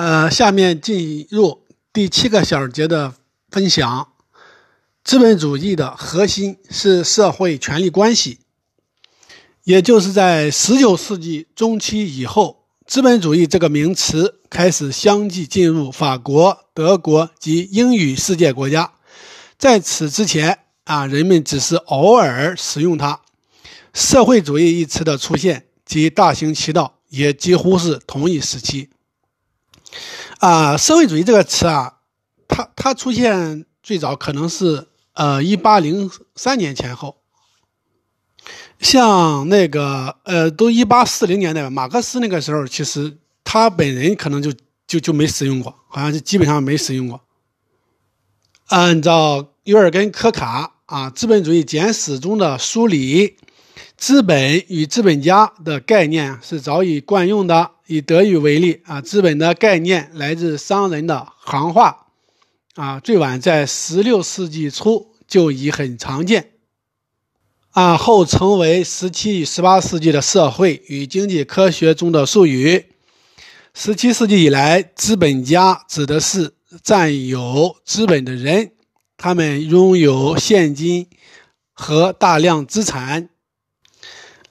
呃，下面进入第七个小节的分享。资本主义的核心是社会权力关系，也就是在十九世纪中期以后，资本主义这个名词开始相继进入法国、德国及英语世界国家。在此之前啊，人们只是偶尔使用它。社会主义一词的出现及大行其道，也几乎是同一时期。啊，社会主义这个词啊，它它出现最早可能是。呃，一八零三年前后，像那个呃，都一八四零年代，马克思那个时候，其实他本人可能就就就没使用过，好像是基本上没使用过。按照约尔根·科卡啊《资本主义简史》中的梳理，资本与资本家的概念是早已惯用的。以德语为例啊，资本的概念来自商人的行话。啊，最晚在十六世纪初就已很常见，啊后成为十七与十八世纪的社会与经济科学中的术语。十七世纪以来，资本家指的是占有资本的人，他们拥有现金和大量资产，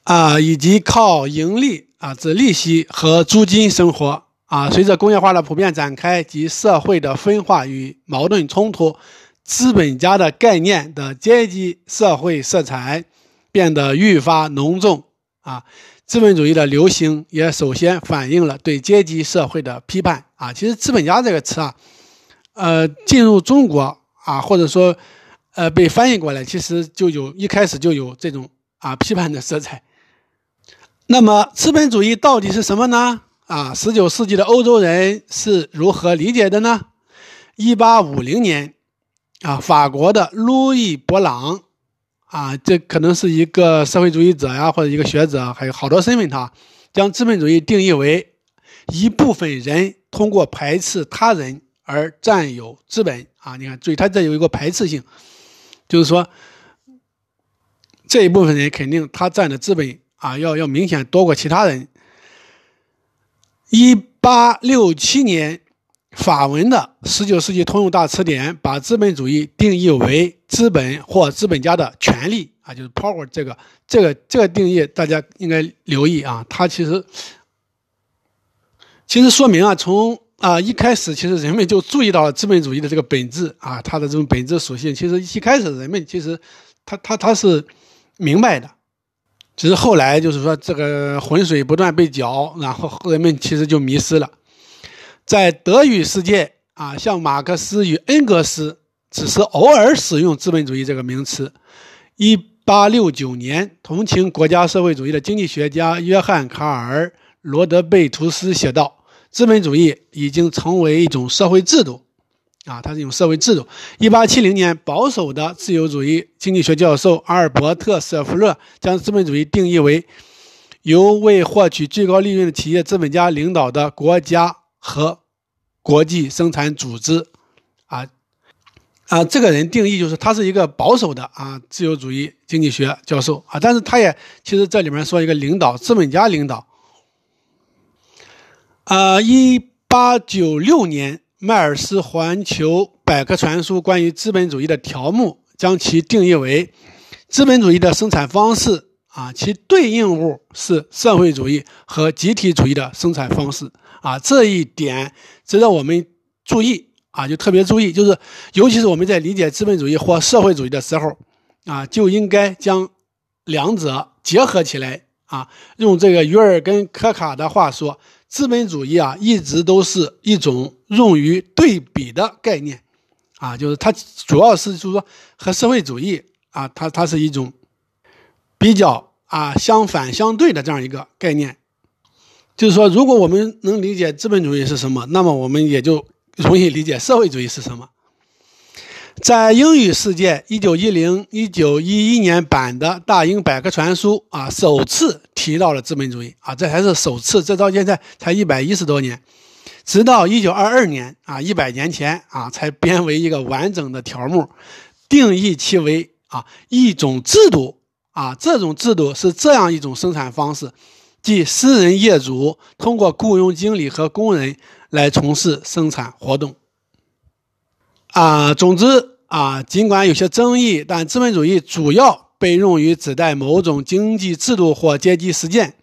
啊，以及靠盈利啊，指利息和租金生活。啊，随着工业化的普遍展开及社会的分化与矛盾冲突，资本家的概念的阶级社会色彩变得愈发浓重。啊，资本主义的流行也首先反映了对阶级社会的批判。啊，其实“资本家”这个词啊，呃，进入中国啊，或者说，呃，被翻译过来，其实就有一开始就有这种啊批判的色彩。那么，资本主义到底是什么呢？啊，十九世纪的欧洲人是如何理解的呢？一八五零年，啊，法国的路易·勃朗，啊，这可能是一个社会主义者呀，或者一个学者，还有好多身份。他将资本主义定义为一部分人通过排斥他人而占有资本。啊，你看，注意，他这有一个排斥性，就是说，这一部分人肯定他占的资本啊，要要明显多过其他人。一八六七年，法文的《十九世纪通用大词典》把资本主义定义为资本或资本家的权利啊，就是 power 这个这个这个定义，大家应该留意啊。它其实其实说明啊，从啊一开始，其实人们就注意到了资本主义的这个本质啊，它的这种本质属性。其实一开始人们其实他他他是明白的。只是后来就是说，这个浑水不断被搅，然后人们其实就迷失了。在德语世界啊，像马克思与恩格斯只是偶尔使用资本主义这个名词。一八六九年，同情国家社会主义的经济学家约翰·卡尔·罗德贝图斯写道：“资本主义已经成为一种社会制度。”啊，它是一种社会制度。一八七零年，保守的自由主义经济学教授阿尔伯特·舍弗勒将资本主义定义为由为获取最高利润的企业资本家领导的国家和国际生产组织。啊啊，这个人定义就是他是一个保守的啊自由主义经济学教授啊，但是他也其实这里面说一个领导资本家领导。啊，一八九六年。迈尔斯环球百科全书关于资本主义的条目将其定义为资本主义的生产方式啊，其对应物是社会主义和集体主义的生产方式啊，这一点值得我们注意啊，就特别注意，就是尤其是我们在理解资本主义或社会主义的时候啊，就应该将两者结合起来啊，用这个约尔根·科卡的话说。资本主义啊，一直都是一种用于对比的概念，啊，就是它主要是就是说和社会主义啊，它它是一种比较啊相反相对的这样一个概念。就是说，如果我们能理解资本主义是什么，那么我们也就容易理解社会主义是什么。在英语世界，一九一零、一九一一年版的大英百科全书啊，首次提到了资本主义。啊，这还是首次，这到现在才一百一十多年，直到一九二二年啊，一百年前啊，才编为一个完整的条目，定义其为啊一种制度。啊，这种制度是这样一种生产方式，即私人业主通过雇佣经理和工人来从事生产活动。啊，总之啊，尽管有些争议，但资本主义主要被用于指代某种经济制度或阶级实践。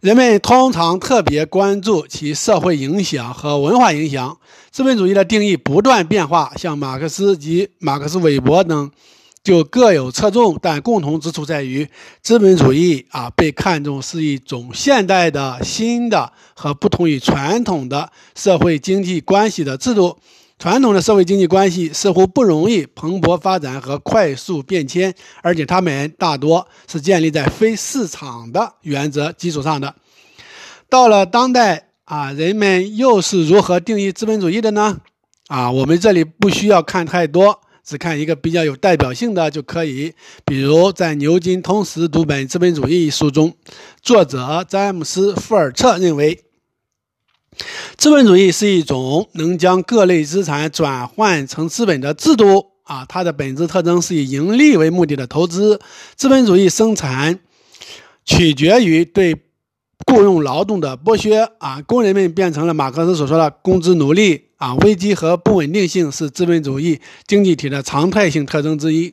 人们通常特别关注其社会影响和文化影响。资本主义的定义不断变化，像马克思及马克思韦伯等就各有侧重，但共同之处在于，资本主义啊被看作是一种现代的新的和不同于传统的社会经济关系的制度。传统的社会经济关系似乎不容易蓬勃发展和快速变迁，而且它们大多是建立在非市场的原则基础上的。到了当代啊，人们又是如何定义资本主义的呢？啊，我们这里不需要看太多，只看一个比较有代表性的就可以。比如在牛津通识读本《资本主义》一书中，作者詹姆斯·富尔彻认为。资本主义是一种能将各类资产转换成资本的制度啊，它的本质特征是以盈利为目的的投资。资本主义生产取决于对雇佣劳动的剥削啊，工人们变成了马克思所说的工资奴隶啊。危机和不稳定性是资本主义经济体的常态性特征之一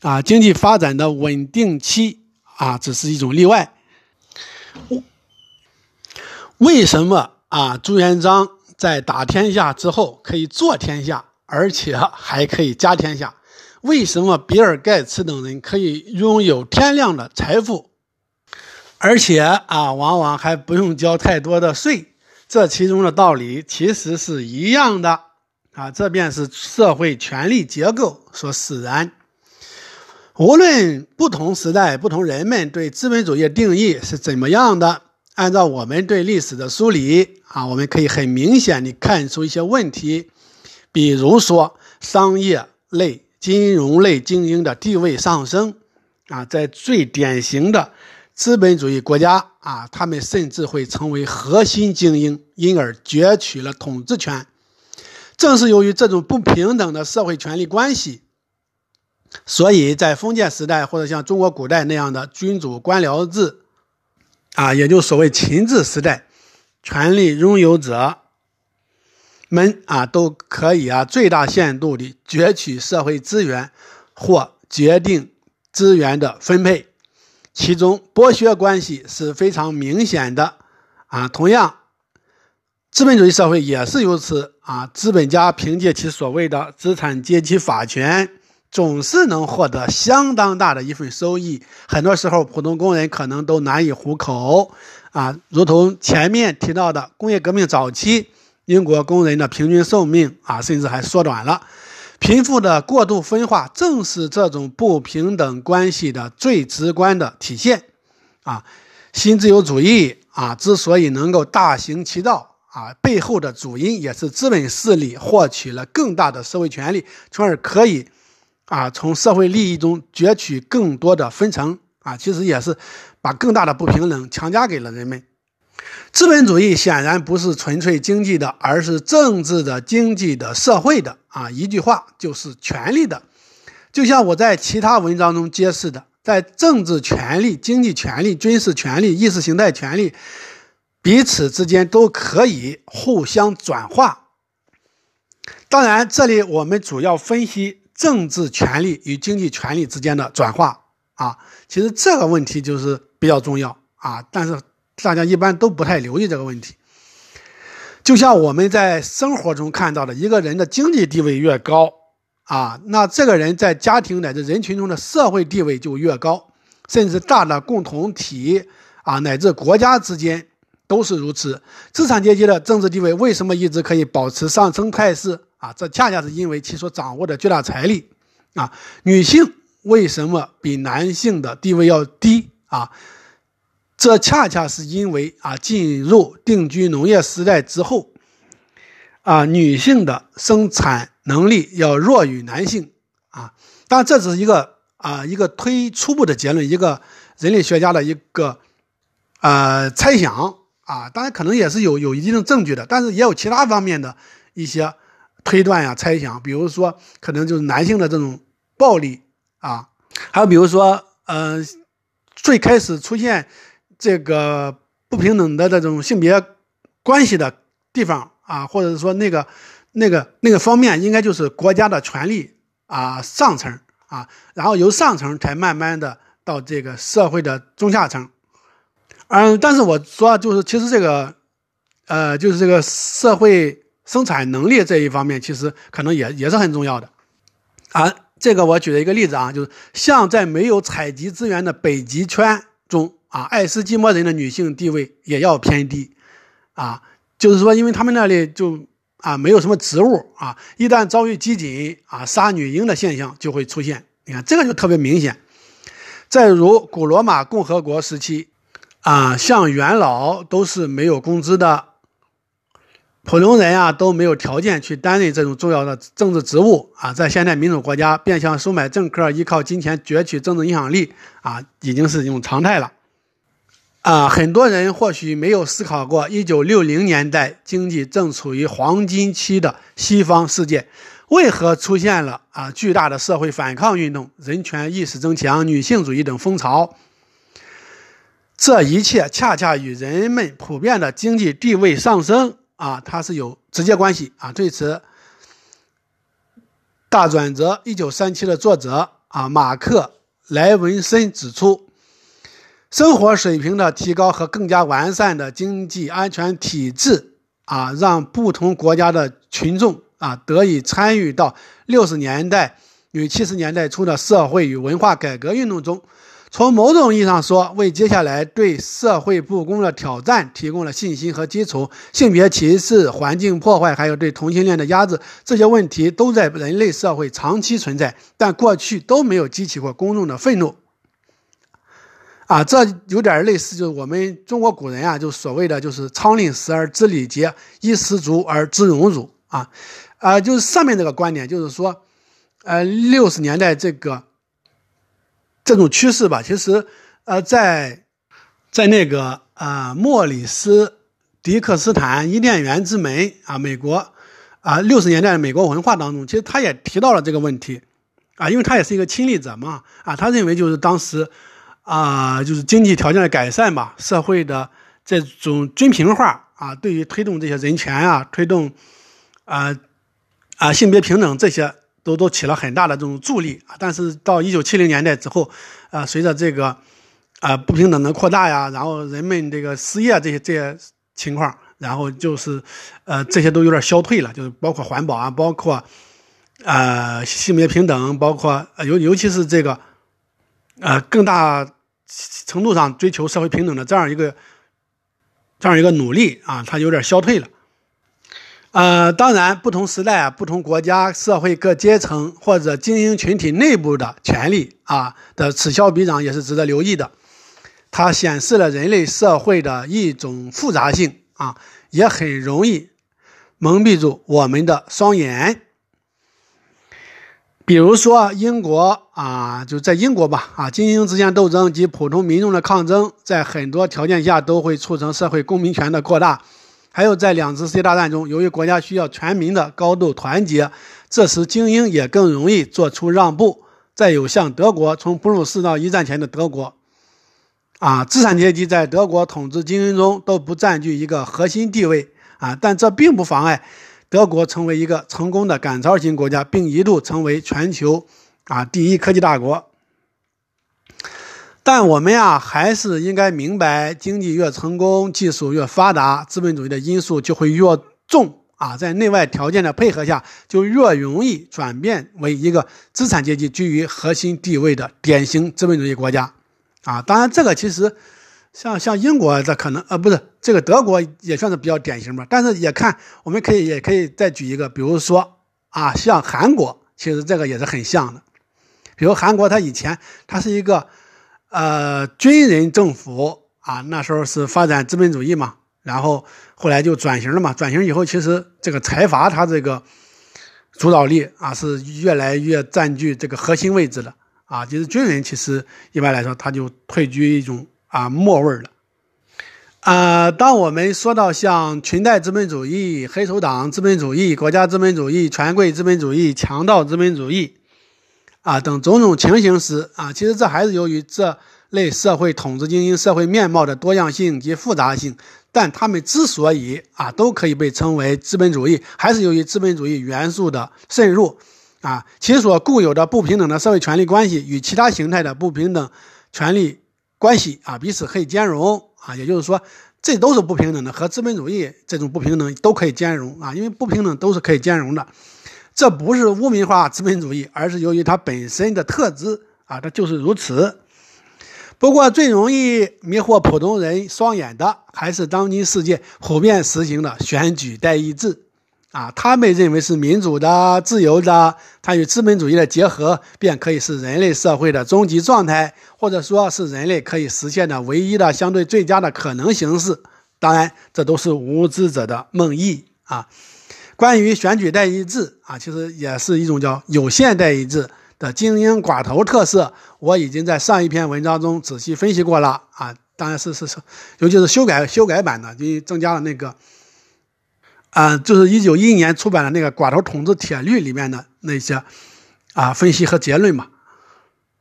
啊，经济发展的稳定期啊只是一种例外。为什么？啊，朱元璋在打天下之后可以坐天下，而且还可以加天下。为什么比尔盖茨等人可以拥有天量的财富，而且啊，往往还不用交太多的税？这其中的道理其实是一样的啊，这便是社会权力结构所使然。无论不同时代、不同人们对资本主义定义是怎么样的。按照我们对历史的梳理啊，我们可以很明显地看出一些问题，比如说商业类、金融类精英的地位上升啊，在最典型的资本主义国家啊，他们甚至会成为核心精英，因而攫取了统治权。正是由于这种不平等的社会权力关系，所以在封建时代或者像中国古代那样的君主官僚制。啊，也就所谓秦制时代，权力拥有者们啊，都可以啊最大限度地攫取社会资源或决定资源的分配，其中剥削关系是非常明显的啊。同样，资本主义社会也是如此啊。资本家凭借其所谓的资产阶级法权。总是能获得相当大的一份收益，很多时候普通工人可能都难以糊口啊。如同前面提到的，工业革命早期，英国工人的平均寿命啊，甚至还缩短了。贫富的过度分化，正是这种不平等关系的最直观的体现啊。新自由主义啊，之所以能够大行其道啊，背后的主因也是资本势力获取了更大的社会权利，从而可以。啊，从社会利益中攫取更多的分成啊，其实也是把更大的不平等强加给了人们。资本主义显然不是纯粹经济的，而是政治的、经济的、社会的啊。一句话就是权力的。就像我在其他文章中揭示的，在政治权力、经济权力、军事权力、意识形态权力彼此之间都可以互相转化。当然，这里我们主要分析。政治权力与经济权力之间的转化啊，其实这个问题就是比较重要啊，但是大家一般都不太留意这个问题。就像我们在生活中看到的，一个人的经济地位越高啊，那这个人在家庭乃至人群中的社会地位就越高，甚至大的共同体啊乃至国家之间都是如此。资产阶级的政治地位为什么一直可以保持上升态势？啊，这恰恰是因为其所掌握的巨大财力，啊，女性为什么比男性的地位要低啊？这恰恰是因为啊，进入定居农业时代之后，啊，女性的生产能力要弱于男性啊。当然，这只是一个啊一个推初步的结论，一个人类学家的一个呃猜想啊。当然，可能也是有有一定证据的，但是也有其他方面的一些。推断呀，猜想，比如说，可能就是男性的这种暴力啊，还有比如说，呃，最开始出现这个不平等的这种性别关系的地方啊，或者是说那个那个那个方面，应该就是国家的权力啊上层啊，然后由上层才慢慢的到这个社会的中下层。嗯，但是我说就是其实这个，呃，就是这个社会生产能力这一方面，其实可能也也是很重要的。啊，这个我举了一个例子啊，就是像在没有采集资源的北极圈中啊，爱斯基摩人的女性地位也要偏低，啊，就是说，因为他们那里就啊没有什么植物啊，一旦遭遇饥馑啊，杀女婴的现象就会出现。你看这个就特别明显。再如古罗马共和国时期，啊，像元老都是没有工资的。普通人啊都没有条件去担任这种重要的政治职务啊，在现代民主国家，变相收买政客，依靠金钱攫取政治影响力啊，已经是一种常态了。啊，很多人或许没有思考过，一九六零年代经济正处于黄金期的西方世界，为何出现了啊巨大的社会反抗运动、人权意识增强、女性主义等风潮？这一切恰恰与人们普遍的经济地位上升。啊，它是有直接关系啊。对此，大转折一九三七的作者啊，马克莱文森指出，生活水平的提高和更加完善的经济安全体制啊，让不同国家的群众啊得以参与到六十年代与七十年代初的社会与文化改革运动中。从某种意义上说，为接下来对社会不公的挑战提供了信心和基础。性别歧视、环境破坏，还有对同性恋的压制，这些问题都在人类社会长期存在，但过去都没有激起过公众的愤怒。啊，这有点类似，就是我们中国古人啊，就所谓的就是“仓廪实而知礼节，衣食足而知荣辱”啊，啊，就是上面这个观点，就是说，呃，六十年代这个。这种趋势吧，其实，呃，在，在那个啊，莫里斯·迪克斯坦《伊甸园之门》啊，美国，啊，六十年代的美国文化当中，其实他也提到了这个问题，啊，因为他也是一个亲历者嘛，啊，他认为就是当时，啊，就是经济条件的改善吧，社会的这种均平化啊，对于推动这些人权啊，推动，啊，啊，性别平等这些。都都起了很大的这种助力啊，但是到一九七零年代之后，啊，随着这个啊不平等的扩大呀，然后人们这个失业这些这些情况，然后就是呃这些都有点消退了，就是包括环保啊，包括呃性别平等，包括尤尤其是这个呃更大程度上追求社会平等的这样一个这样一个努力啊，它有点消退了。呃，当然，不同时代啊，不同国家、社会各阶层或者精英群体内部的权利啊的此消彼长也是值得留意的。它显示了人类社会的一种复杂性啊，也很容易蒙蔽住我们的双眼。比如说，英国啊，就在英国吧啊，精英之间斗争及普通民众的抗争，在很多条件下都会促成社会公民权的扩大。还有在两次世界大战中，由于国家需要全民的高度团结，这时精英也更容易做出让步。再有像德国，从普鲁士到一战前的德国，啊，资产阶级在德国统治精英中都不占据一个核心地位啊，但这并不妨碍德国成为一个成功的赶超型国家，并一度成为全球啊第一科技大国。但我们呀，还是应该明白，经济越成功，技术越发达，资本主义的因素就会越重啊。在内外条件的配合下，就越容易转变为一个资产阶级居于核心地位的典型资本主义国家啊。当然，这个其实像像英国，这可能呃不是这个德国也算是比较典型吧。但是也看，我们可以也可以再举一个，比如说啊，像韩国，其实这个也是很像的。比如韩国，它以前它是一个。呃，军人政府啊，那时候是发展资本主义嘛，然后后来就转型了嘛。转型以后，其实这个财阀它这个主导力啊，是越来越占据这个核心位置了啊。就是军人其实一般来说，他就退居一种啊末位了。啊，当我们说到像裙带资本主义、黑手党资本主义、国家资本主义、权贵资本主义、强盗资本主义。啊，等种种情形时，啊，其实这还是由于这类社会统治精英社会面貌的多样性及复杂性，但他们之所以啊都可以被称为资本主义，还是由于资本主义元素的渗入啊，其所固有的不平等的社会权利关系与其他形态的不平等权利关系啊彼此可以兼容啊，也就是说，这都是不平等的，和资本主义这种不平等都可以兼容啊，因为不平等都是可以兼容的。这不是污名化资本主义，而是由于它本身的特质啊，它就是如此。不过，最容易迷惑普通人双眼的，还是当今世界普遍实行的选举代议制，啊，他们认为是民主的、自由的，它与资本主义的结合，便可以是人类社会的终极状态，或者说是人类可以实现的唯一的相对最佳的可能形式。当然，这都是无知者的梦呓啊。关于选举代议制啊，其实也是一种叫有限代议制。的精英寡头特色，我已经在上一篇文章中仔细分析过了啊，当然是是是，尤其是修改修改版的，因为增加了那个，啊，就是一九一一年出版的那个《寡头统治铁律》里面的那些啊分析和结论嘛，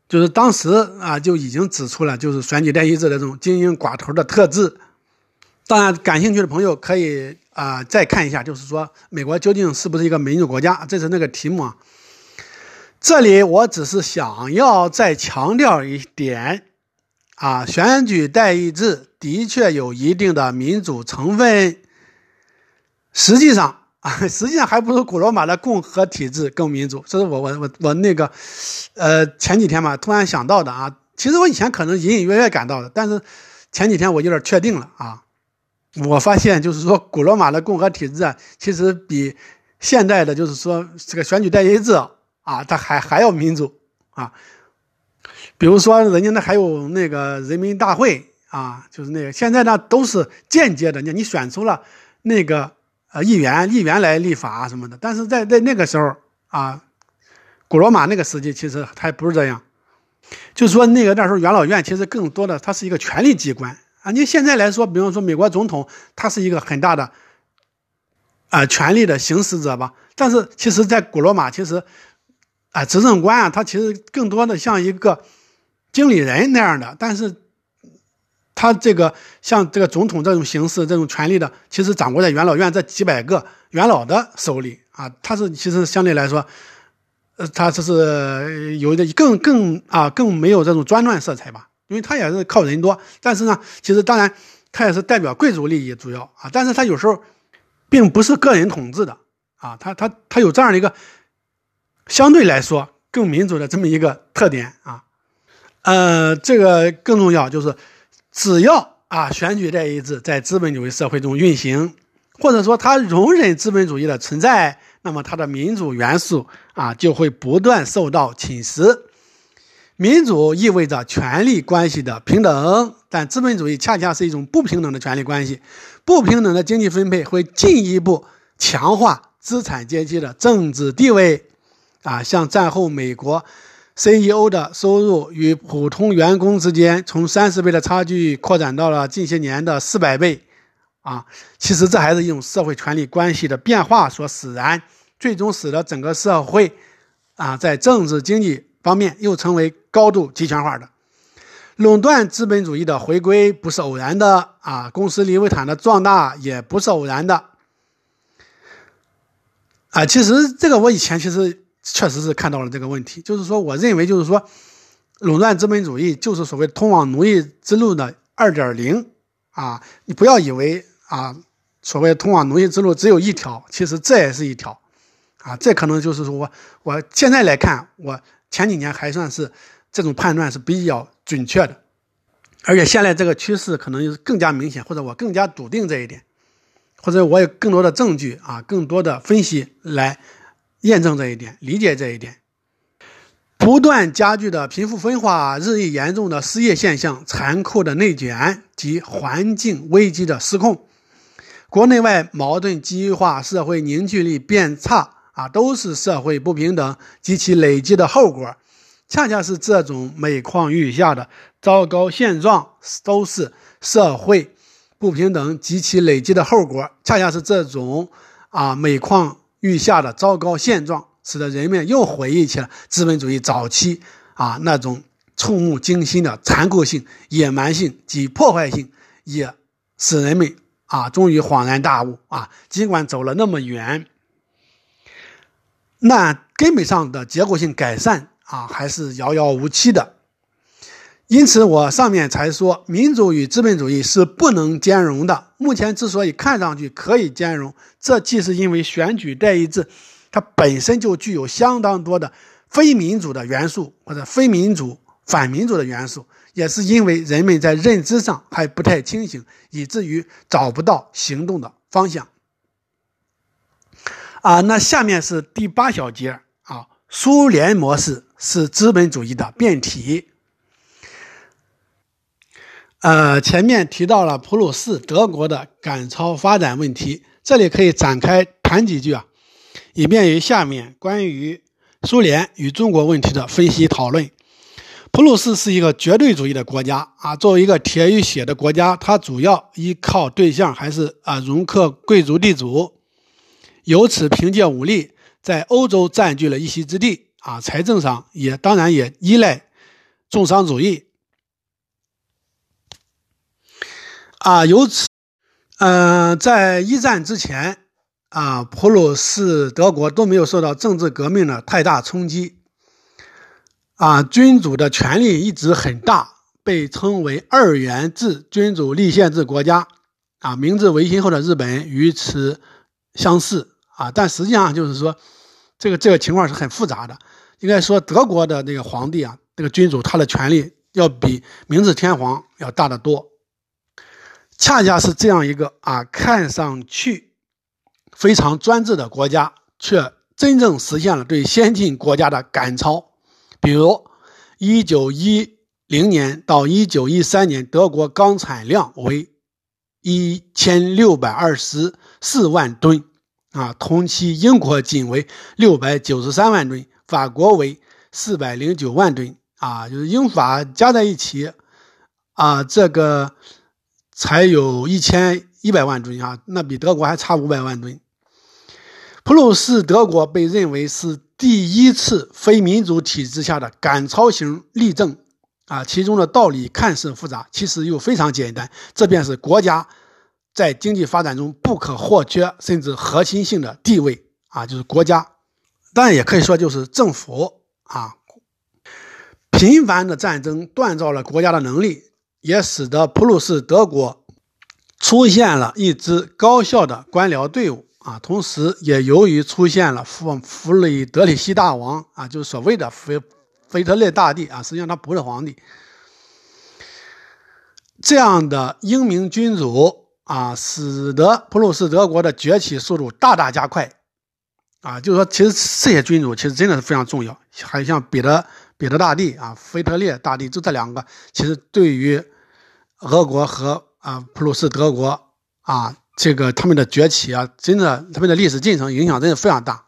就是当时啊就已经指出了，就是选举代议制的这种精英寡头的特质。当然，感兴趣的朋友可以啊再看一下，就是说美国究竟是不是一个民主国家？这是那个题目啊。这里我只是想要再强调一点，啊，选举代议制的确有一定的民主成分。实际上啊，实际上还不如古罗马的共和体制更民主。这是我我我我那个，呃，前几天嘛突然想到的啊。其实我以前可能隐隐约约感到的，但是前几天我有点确定了啊。我发现就是说，古罗马的共和体制啊，其实比现代的，就是说这个选举代议制。啊，它还还要民主啊，比如说人家那还有那个人民大会啊，就是那个现在呢都是间接的，你你选出了那个呃议员，议员来立法什么的，但是在在那个时候啊，古罗马那个时期其实还不是这样，就是说那个那时候元老院其实更多的它是一个权力机关啊，你现在来说，比方说美国总统，他是一个很大的啊权力的行使者吧，但是其实在古罗马其实。啊，执政官啊，他其实更多的像一个经理人那样的，但是他这个像这个总统这种形式、这种权力的，其实掌握在元老院这几百个元老的手里啊。他是其实相对来说，呃，他这是有的更更啊更没有这种专断色彩吧，因为他也是靠人多。但是呢，其实当然他也是代表贵族利益主要啊，但是他有时候并不是个人统治的啊，他他他有这样的一个。相对来说更民主的这么一个特点啊，呃，这个更重要就是，只要啊选举代议制在资本主义社会中运行，或者说他容忍资本主义的存在，那么他的民主元素啊就会不断受到侵蚀。民主意味着权力关系的平等，但资本主义恰恰是一种不平等的权力关系。不平等的经济分配会进一步强化资产阶级的政治地位。啊，像战后美国 CEO 的收入与普通员工之间从三十倍的差距扩展到了近些年的四百倍，啊，其实这还是一种社会权力关系的变化所使然，最终使得整个社会，啊，在政治经济方面又成为高度集权化的。垄断资本主义的回归不是偶然的，啊，公司利维坦的壮大也不是偶然的，啊，其实这个我以前其实。确实是看到了这个问题，就是说，我认为就是说，垄断资本主义就是所谓通往奴役之路的二点零啊！你不要以为啊，所谓通往奴役之路只有一条，其实这也是一条啊！这可能就是说我我现在来看，我前几年还算是这种判断是比较准确的，而且现在这个趋势可能就是更加明显，或者我更加笃定这一点，或者我有更多的证据啊，更多的分析来。验证这一点，理解这一点，不断加剧的贫富分化、日益严重的失业现象、残酷的内卷及环境危机的失控，国内外矛盾激化、社会凝聚力变差啊，都是社会不平等及其累积的后果。恰恰是这种每况愈下的糟糕现状，都是社会不平等及其累积的后果。恰恰是这种啊每况。愈下的糟糕现状，使得人们又回忆起了资本主义早期啊那种触目惊心的残酷性、野蛮性及破坏性，也使人们啊，终于恍然大悟啊，尽管走了那么远，那根本上的结构性改善啊，还是遥遥无期的。因此，我上面才说，民主与资本主义是不能兼容的。目前之所以看上去可以兼容，这既是因为选举代议制，它本身就具有相当多的非民主的元素，或者非民主、反民主的元素，也是因为人们在认知上还不太清醒，以至于找不到行动的方向。啊，那下面是第八小节啊，苏联模式是资本主义的变体。呃，前面提到了普鲁士德国的赶超发展问题，这里可以展开谈几句啊，以便于下面关于苏联与中国问题的分析讨论。普鲁士是一个绝对主义的国家啊，作为一个铁与血的国家，它主要依靠对象还是啊容克贵族地主，由此凭借武力在欧洲占据了一席之地啊，财政上也当然也依赖重商主义。啊，由此，嗯，在一战之前，啊，普鲁士德国都没有受到政治革命的太大冲击，啊，君主的权力一直很大，被称为二元制君主立宪制国家，啊，明治维新后的日本与此相似，啊，但实际上就是说，这个这个情况是很复杂的。应该说，德国的那个皇帝啊，这个君主他的权力要比明治天皇要大得多。恰恰是这样一个啊，看上去非常专制的国家，却真正实现了对先进国家的赶超。比如，一九一零年到一九一三年，德国钢产量为一千六百二十四万吨，啊，同期英国仅为六百九十三万吨，法国为四百零九万吨，啊，就是英法加在一起，啊，这个。才有一千一百万吨啊，那比德国还差五百万吨。普鲁士德国被认为是第一次非民主体制下的赶超型例证啊，其中的道理看似复杂，其实又非常简单。这便是国家在经济发展中不可或缺甚至核心性的地位啊，就是国家，当然也可以说就是政府啊。频繁的战争锻造了国家的能力。也使得普鲁士德国出现了一支高效的官僚队伍啊，同时也由于出现了弗弗雷德里希大王啊，就是所谓的腓腓特烈大帝啊，实际上他不是皇帝，这样的英明君主啊，使得普鲁士德国的崛起速度大大加快啊，就是说，其实这些君主其实真的是非常重要，还有像彼得彼得大帝啊，腓特烈大帝，就这两个，其实对于俄国和啊普鲁士德国啊，这个他们的崛起啊，真的他们的历史进程影响真的非常大。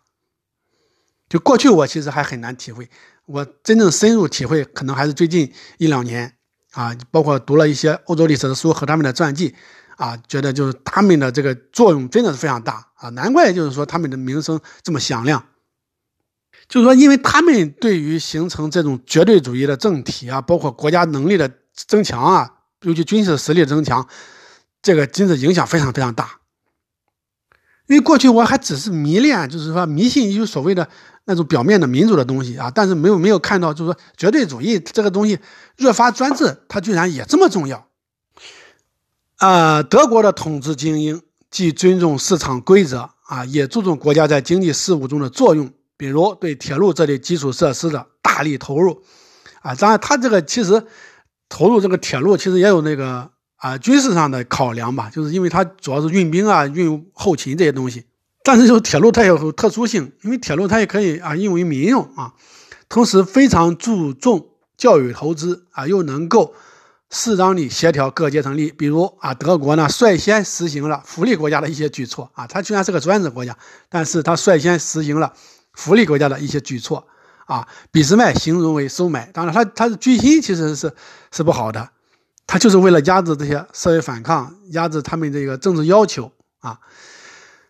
就过去我其实还很难体会，我真正深入体会可能还是最近一两年啊，包括读了一些欧洲历史的书和他们的传记啊，觉得就是他们的这个作用真的是非常大啊，难怪就是说他们的名声这么响亮。就是说，因为他们对于形成这种绝对主义的政体啊，包括国家能力的增强啊。尤其军事实力增强，这个真是影响非常非常大。因为过去我还只是迷恋，就是说迷信有所谓的那种表面的民主的东西啊，但是没有没有看到，就是说绝对主义这个东西越发专制，它居然也这么重要。啊，德国的统治精英既尊重市场规则啊，也注重国家在经济事务中的作用，比如对铁路这类基础设施的大力投入啊。当然，他这个其实。投入这个铁路其实也有那个啊军事上的考量吧，就是因为它主要是运兵啊、运后勤这些东西。但是就铁路它有特殊性，因为铁路它也可以啊用于民用啊，同时非常注重教育投资啊，又能够适当的协调各阶层利益。比如啊，德国呢率先实行了福利国家的一些举措啊，它虽然是个专制国家，但是它率先实行了福利国家的一些举措。啊，俾斯麦形容为收买，当然他他的居心其实是是不好的，他就是为了压制这些社会反抗，压制他们这个政治要求啊，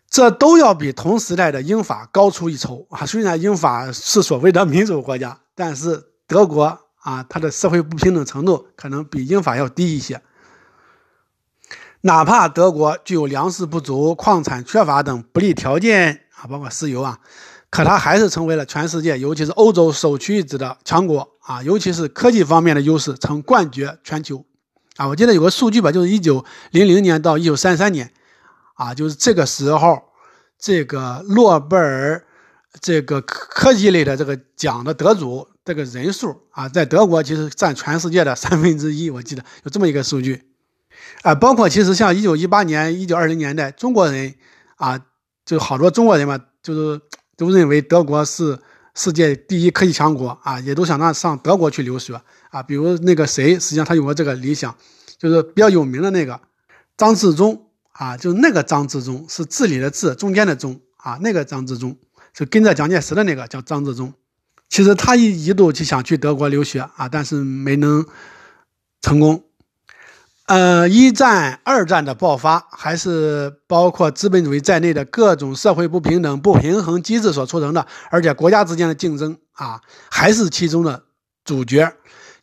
这都要比同时代的英法高出一筹啊。虽然英法是所谓的民主国家，但是德国啊，它的社会不平等程度可能比英法要低一些。哪怕德国具有粮食不足、矿产缺乏等不利条件啊，包括石油啊，可它还是成为了全世界，尤其是欧洲首屈一指的强国啊，尤其是科技方面的优势，曾冠绝全球啊。我记得有个数据吧，就是一九零零年到一九三三年啊，就是这个时候，这个诺贝尔这个科技类的这个奖的得主这个人数啊，在德国其实占全世界的三分之一，我记得有这么一个数据。啊，包括其实像一九一八年、一九二零年代，中国人啊，就好多中国人嘛，就是都认为德国是世界第一科技强国啊，也都想让上德国去留学啊。比如那个谁，实际上他有个这个理想，就是比较有名的那个张自忠啊，就那个张自忠是治理的治，中间的中啊，那个张自忠就跟着蒋介石的那个叫张自忠。其实他一一度就想去德国留学啊，但是没能成功。呃，一战、二战的爆发，还是包括资本主义在内的各种社会不平等、不平衡机制所促成的，而且国家之间的竞争啊，还是其中的主角。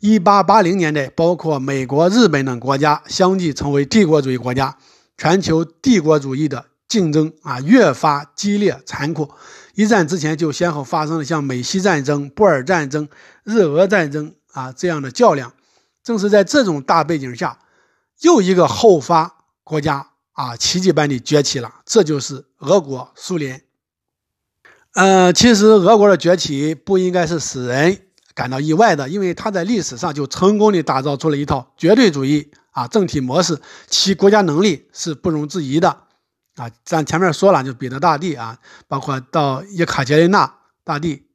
一八八零年代，包括美国、日本等国家相继成为帝国主义国家，全球帝国主义的竞争啊越发激烈残酷。一战之前就先后发生了像美西战争、布尔战争、日俄战争啊这样的较量。正是在这种大背景下。又一个后发国家啊，奇迹般的崛起了，这就是俄国、苏联。呃，其实俄国的崛起不应该是使人感到意外的，因为它在历史上就成功的打造出了一套绝对主义啊政体模式，其国家能力是不容置疑的啊。咱前面说了，就彼得大帝啊，包括到叶卡捷琳娜大帝，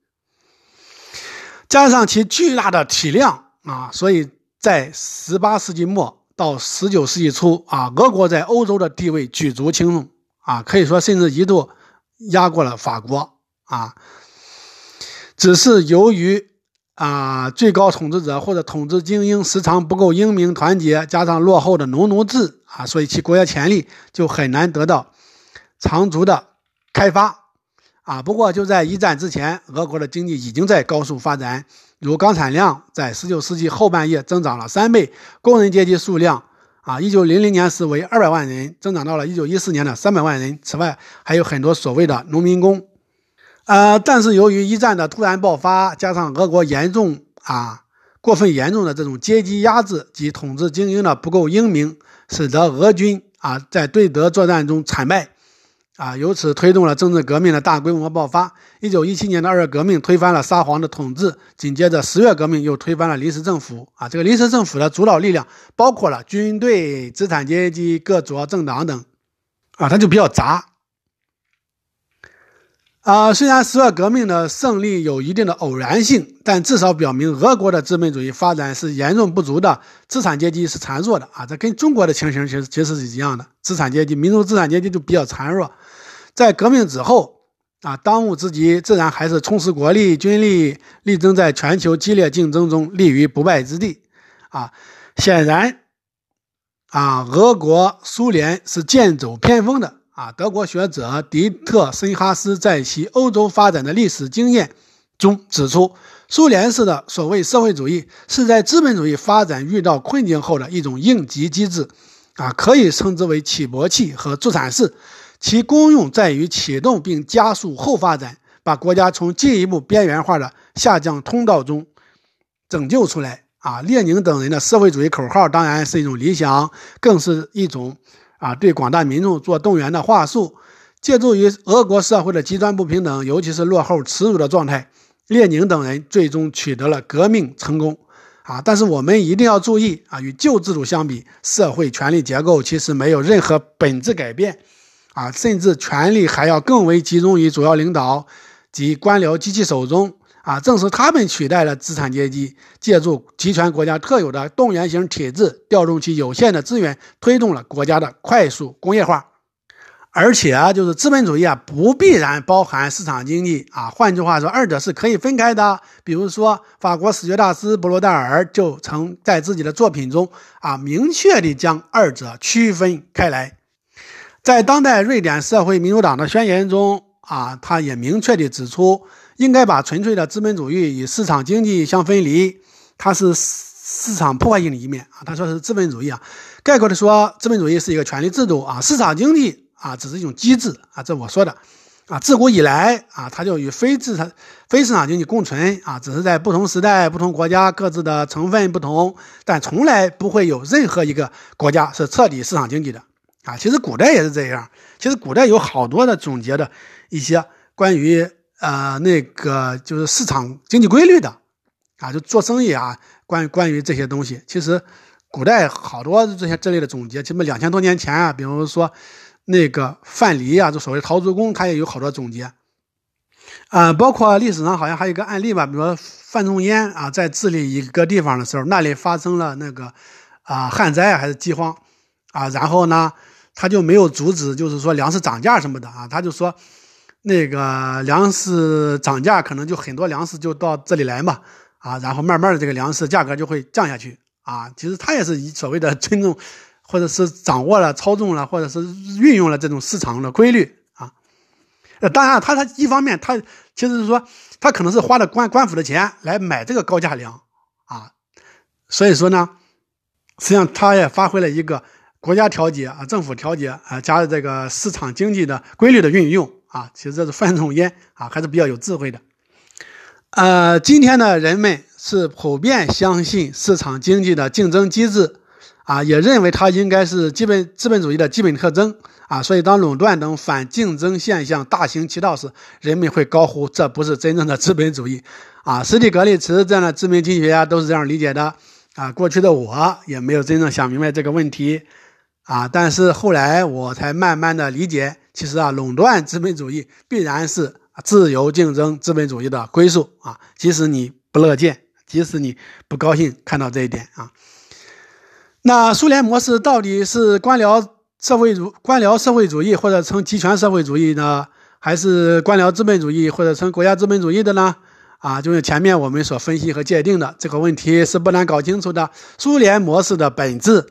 加上其巨大的体量啊，所以在十八世纪末。到十九世纪初啊，俄国在欧洲的地位举足轻重啊，可以说甚至一度压过了法国啊。只是由于啊最高统治者或者统治精英时常不够英明团结，加上落后的农奴制啊，所以其国家潜力就很难得到长足的开发啊。不过就在一战之前，俄国的经济已经在高速发展。如钢产量在19世纪后半叶增长了三倍，工人阶级数量啊，1900年时为200万人，增长到了1914年的300万人。此外，还有很多所谓的农民工。呃，但是由于一战的突然爆发，加上俄国严重啊过分严重的这种阶级压制及统治精英的不够英明，使得俄军啊在对德作战中惨败。啊，由此推动了政治革命的大规模爆发。一九一七年的二月革命推翻了沙皇的统治，紧接着十月革命又推翻了临时政府。啊，这个临时政府的主导力量包括了军队、资产阶级、各主要政党等。啊，它就比较杂。啊，虽然十月革命的胜利有一定的偶然性，但至少表明俄国的资本主义发展是严重不足的，资产阶级是孱弱的。啊，这跟中国的情形其实其实是一样的，资产阶级、民族资产阶级就比较孱弱。在革命之后，啊，当务之急自然还是充实国力、军力，力争在全球激烈竞争中立于不败之地。啊，显然，啊，俄国、苏联是剑走偏锋的。啊，德国学者迪特森哈斯在其欧洲发展的历史经验中指出，苏联式的所谓社会主义是在资本主义发展遇到困境后的一种应急机制。啊，可以称之为起搏器和助产士。其功用在于启动并加速后发展，把国家从进一步边缘化的下降通道中拯救出来。啊，列宁等人的社会主义口号当然是一种理想，更是一种啊对广大民众做动员的话术。借助于俄国社会的极端不平等，尤其是落后耻辱的状态，列宁等人最终取得了革命成功。啊，但是我们一定要注意啊，与旧制度相比，社会权力结构其实没有任何本质改变。啊，甚至权力还要更为集中于主要领导及官僚机器手中啊！正是他们取代了资产阶级，借助集权国家特有的动员型体制，调动其有限的资源，推动了国家的快速工业化。而且啊，就是资本主义啊，不必然包含市场经济啊。换句话说，二者是可以分开的。比如说，法国史学大师布罗代尔就曾在自己的作品中啊，明确地将二者区分开来。在当代瑞典社会民主党的宣言中，啊，他也明确地指出，应该把纯粹的资本主义与市场经济相分离，它是市场破坏性的一面啊。他说是资本主义啊，概括的说，资本主义是一个权力制度啊，市场经济啊只是一种机制啊，这我说的啊，自古以来啊，它就与非市场非市场经济共存啊，只是在不同时代、不同国家各自的成分不同，但从来不会有任何一个国家是彻底市场经济的啊。其实古代也是这样，其实古代有好多的总结的一些关于呃那个就是市场经济规律的啊，就做生意啊，关于关于这些东西，其实。古代好多这些这类的总结，起码两千多年前啊，比如说那个范蠡啊，就所谓陶朱公，他也有好多总结。啊，包括历史上好像还有一个案例吧，比如说范仲淹啊，在治理一个地方的时候，那里发生了那个啊旱灾还是饥荒啊，然后呢，他就没有阻止，就是说粮食涨价什么的啊，他就说那个粮食涨价，可能就很多粮食就到这里来嘛啊，然后慢慢的这个粮食价格就会降下去。啊，其实他也是以所谓的尊重，或者是掌握了、操纵了，或者是运用了这种市场的规律啊。呃，当然，他他一方面，他其实是说，他可能是花了官官府的钱来买这个高价粮啊，所以说呢，实际上他也发挥了一个国家调节啊、政府调节啊，加上这个市场经济的规律的运用啊。其实这是范仲淹啊，还是比较有智慧的。呃，今天的人们。是普遍相信市场经济的竞争机制，啊，也认为它应该是基本资本主义的基本特征，啊，所以当垄断等反竞争现象大行其道时，人们会高呼这不是真正的资本主义，啊，斯蒂格利茨这样的知名经济学家都是这样理解的，啊，过去的我也没有真正想明白这个问题，啊，但是后来我才慢慢的理解，其实啊，垄断资本主义必然是自由竞争资本主义的归宿，啊，即使你不乐见。即使你不高兴看到这一点啊，那苏联模式到底是官僚社会主官僚社会主义或者称集权社会主义呢，还是官僚资本主义或者称国家资本主义的呢？啊，就是前面我们所分析和界定的这个问题是不难搞清楚的。苏联模式的本质。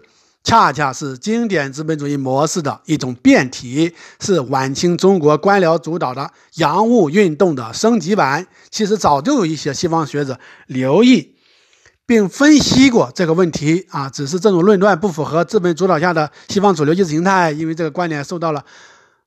恰恰是经典资本主义模式的一种变体，是晚清中国官僚主导的洋务运动的升级版。其实早就有一些西方学者留意并分析过这个问题啊，只是这种论断不符合资本主导下的西方主流意识形态，因为这个观点受到了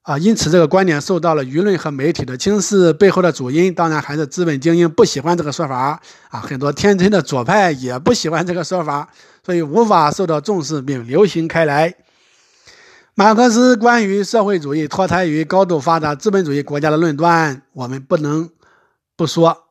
啊，因此这个观点受到了舆论和媒体的轻视。背后的主因当然还是资本精英不喜欢这个说法啊，很多天真的左派也不喜欢这个说法。所以无法受到重视并流行开来。马克思关于社会主义脱胎于高度发达资本主义国家的论断，我们不能不说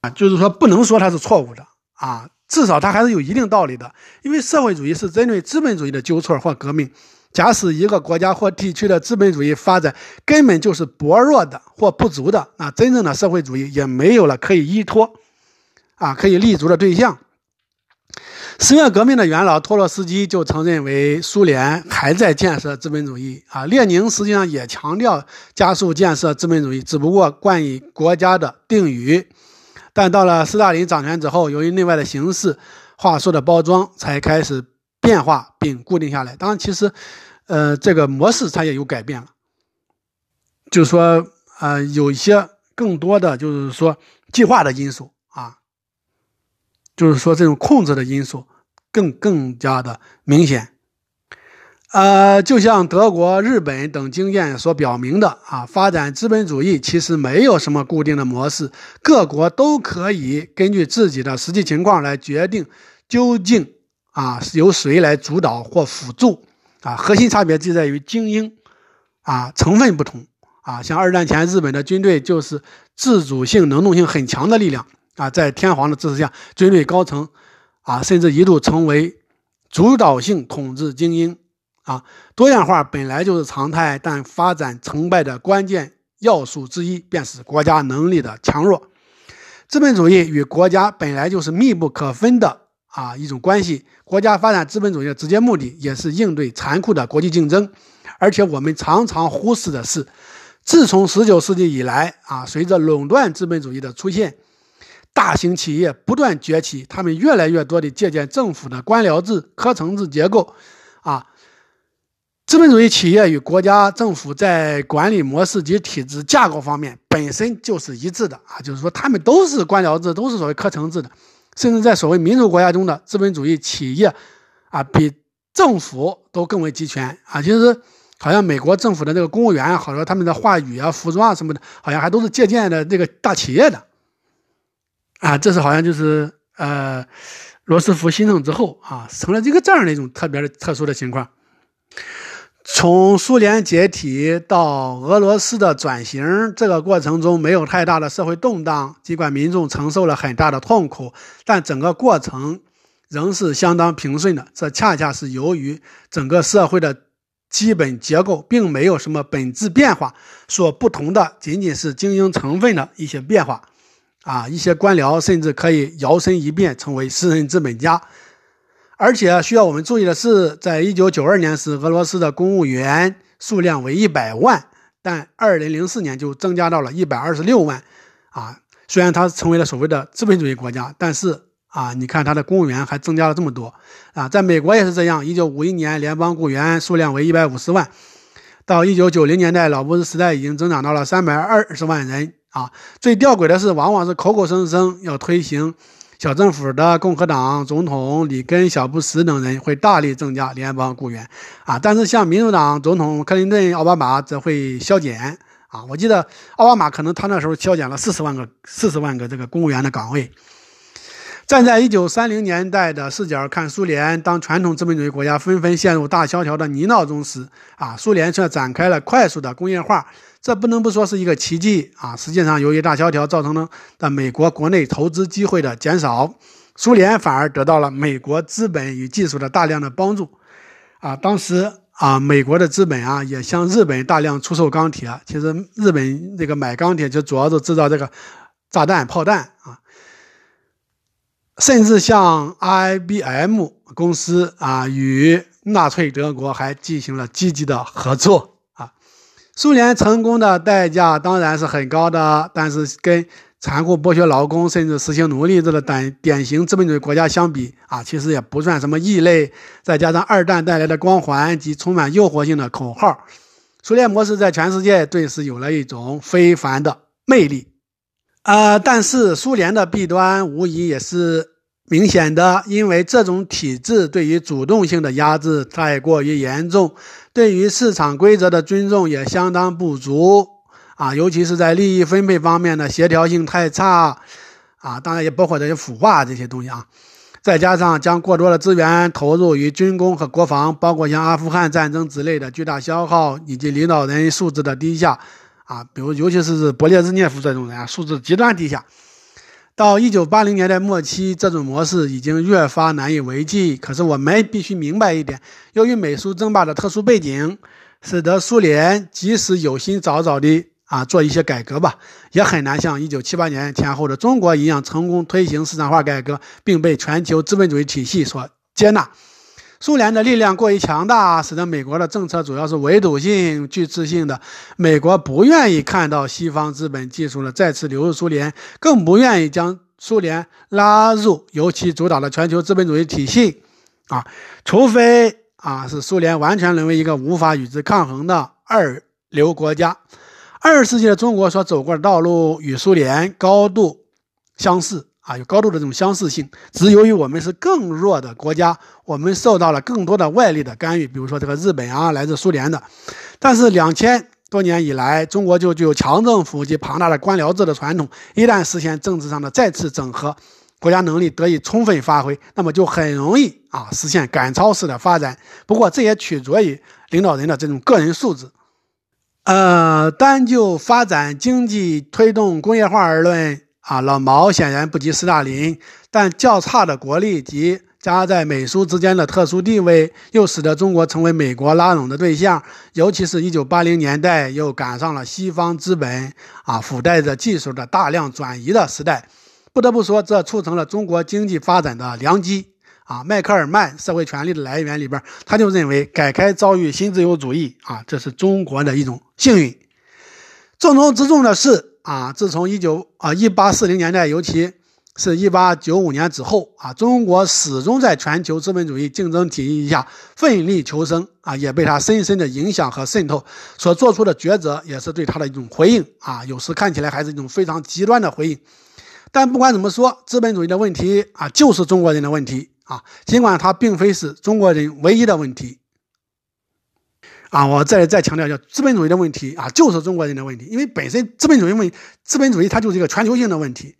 啊，就是说不能说它是错误的啊，至少它还是有一定道理的。因为社会主义是针对资本主义的纠错或革命。假使一个国家或地区的资本主义发展根本就是薄弱的或不足的，那真正的社会主义也没有了可以依托啊，可以立足的对象。十月革命的元老托洛斯基就曾认为苏联还在建设资本主义啊，列宁实际上也强调加速建设资本主义，只不过冠以国家的定语。但到了斯大林掌权之后，由于内外的形势、话术的包装，才开始变化并固定下来。当然，其实，呃，这个模式它也有改变了，就是说，呃，有一些更多的就是说计划的因素。就是说，这种控制的因素更更加的明显，呃，就像德国、日本等经验所表明的啊，发展资本主义其实没有什么固定的模式，各国都可以根据自己的实际情况来决定究竟啊由谁来主导或辅助啊，核心差别就在于精英啊成分不同啊，像二战前日本的军队就是自主性、能动性很强的力量。啊，在天皇的支持下，军队高层啊，甚至一度成为主导性统治精英啊。多样化本来就是常态，但发展成败的关键要素之一，便是国家能力的强弱。资本主义与国家本来就是密不可分的啊一种关系。国家发展资本主义的直接目的，也是应对残酷的国际竞争。而且我们常常忽视的是，自从19世纪以来啊，随着垄断资本主义的出现。大型企业不断崛起，他们越来越多地借鉴政府的官僚制、科层制结构，啊，资本主义企业与国家政府在管理模式及体制架构方面本身就是一致的。啊，就是说他们都是官僚制，都是所谓科层制的，甚至在所谓民主国家中的资本主义企业，啊，比政府都更为集权。啊。其实好像美国政府的这个公务员，好像他们的话语啊、服装啊什么的，好像还都是借鉴的这个大企业的。啊。这是好像就是呃，罗斯福新政之后啊，成了一个这样的一种特别的特殊的情况。从苏联解体到俄罗斯的转型，这个过程中没有太大的社会动荡，尽管民众承受了很大的痛苦，但整个过程仍是相当平顺的。这恰恰是由于整个社会的基本结构并没有什么本质变化，所不同的仅仅是精英成分的一些变化。啊，一些官僚甚至可以摇身一变成为私人资本家。而且需要我们注意的是，在一九九二年时，俄罗斯的公务员数量为一百万，但二零零四年就增加到了一百二十六万。啊，虽然它成为了所谓的资本主义国家，但是啊，你看它的公务员还增加了这么多。啊，在美国也是这样，一九五一年联邦雇员数量为一百五十万，到一九九零年代老布什时代已经增长到了三百二十万人。啊，最吊诡的是，往往是口口声声要推行。小政府的共和党总统里根、小布什等人会大力增加联邦雇员，啊，但是像民主党总统克林顿、奥巴马则会削减，啊，我记得奥巴马可能他那时候削减了四十万个、四十万个这个公务员的岗位。站在一九三零年代的视角看苏联，当传统资本主义国家纷纷陷入大萧条的泥淖中时，啊，苏联却展开了快速的工业化。这不能不说是一个奇迹啊！实际上，由于大萧条造成了的美国国内投资机会的减少，苏联反而得到了美国资本与技术的大量的帮助。啊，当时啊，美国的资本啊也向日本大量出售钢铁。其实，日本这个买钢铁就主要是制造这个炸弹、炮弹啊，甚至像 IBM 公司啊，与纳粹德国还进行了积极的合作。苏联成功的代价当然是很高的，但是跟残酷剥削劳工甚至实行奴隶制的典典型资本主义国家相比啊，其实也不算什么异类。再加上二战带来的光环及充满诱惑性的口号，苏联模式在全世界顿时有了一种非凡的魅力。啊，但是苏联的弊端无疑也是明显的，因为这种体制对于主动性的压制太过于严重。对于市场规则的尊重也相当不足啊，尤其是在利益分配方面的协调性太差啊，当然也包括这些腐化这些东西啊。再加上将过多的资源投入于军工和国防，包括像阿富汗战争之类的巨大消耗，以及领导人素质的低下啊，比如尤其是勃列日涅夫这种人啊，素质极端低下。到一九八零年代末期，这种模式已经越发难以为继。可是我们必须明白一点：由于美苏争霸的特殊背景，使得苏联即使有心早早的啊做一些改革吧，也很难像一九七八年前后的中国一样成功推行市场化改革，并被全球资本主义体系所接纳。苏联的力量过于强大，使得美国的政策主要是围堵性、拒斥性的。美国不愿意看到西方资本技术的再次流入苏联，更不愿意将苏联拉入由其主导的全球资本主义体系。啊，除非啊是苏联完全沦为一个无法与之抗衡的二流国家。二十世纪的中国所走过的道路与苏联高度相似。啊，有高度的这种相似性，只是由于我们是更弱的国家，我们受到了更多的外力的干预，比如说这个日本啊，来自苏联的。但是两千多年以来，中国就具有强政府及庞大的官僚制的传统，一旦实现政治上的再次整合，国家能力得以充分发挥，那么就很容易啊实现赶超式的发展。不过这也取决于领导人的这种个人素质。呃，单就发展经济、推动工业化而论。啊，老毛显然不及斯大林，但较差的国力及夹在美苏之间的特殊地位，又使得中国成为美国拉拢的对象。尤其是一九八零年代，又赶上了西方资本啊附带着技术的大量转移的时代。不得不说，这促成了中国经济发展的良机。啊，迈克尔曼《社会权力的来源》里边，他就认为，改开遭遇新自由主义啊，这是中国的一种幸运。重中之重的是。啊，自从一九啊一八四零年代，尤其是一八九五年之后啊，中国始终在全球资本主义竞争体系下奋力求生啊，也被它深深的影响和渗透。所做出的抉择也是对它的一种回应啊，有时看起来还是一种非常极端的回应。但不管怎么说，资本主义的问题啊，就是中国人的问题啊，尽管它并非是中国人唯一的问题。啊，我再再强调一下，资本主义的问题啊，就是中国人的问题，因为本身资本主义问资本主义它就是一个全球性的问题。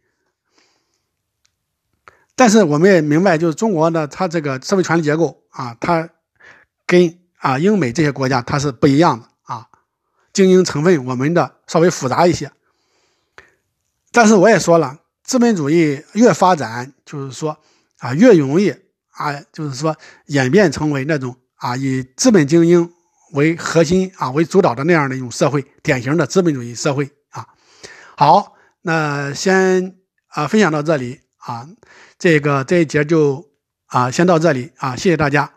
但是我们也明白，就是中国的它这个社会权力结构啊，它跟啊英美这些国家它是不一样的啊，精英成分我们的稍微复杂一些。但是我也说了，资本主义越发展，就是说啊越容易啊，就是说演变成为那种啊以资本精英。为核心啊，为主导的那样的一种社会，典型的资本主义社会啊。好，那先啊分享到这里啊，这个这一节就啊先到这里啊，谢谢大家。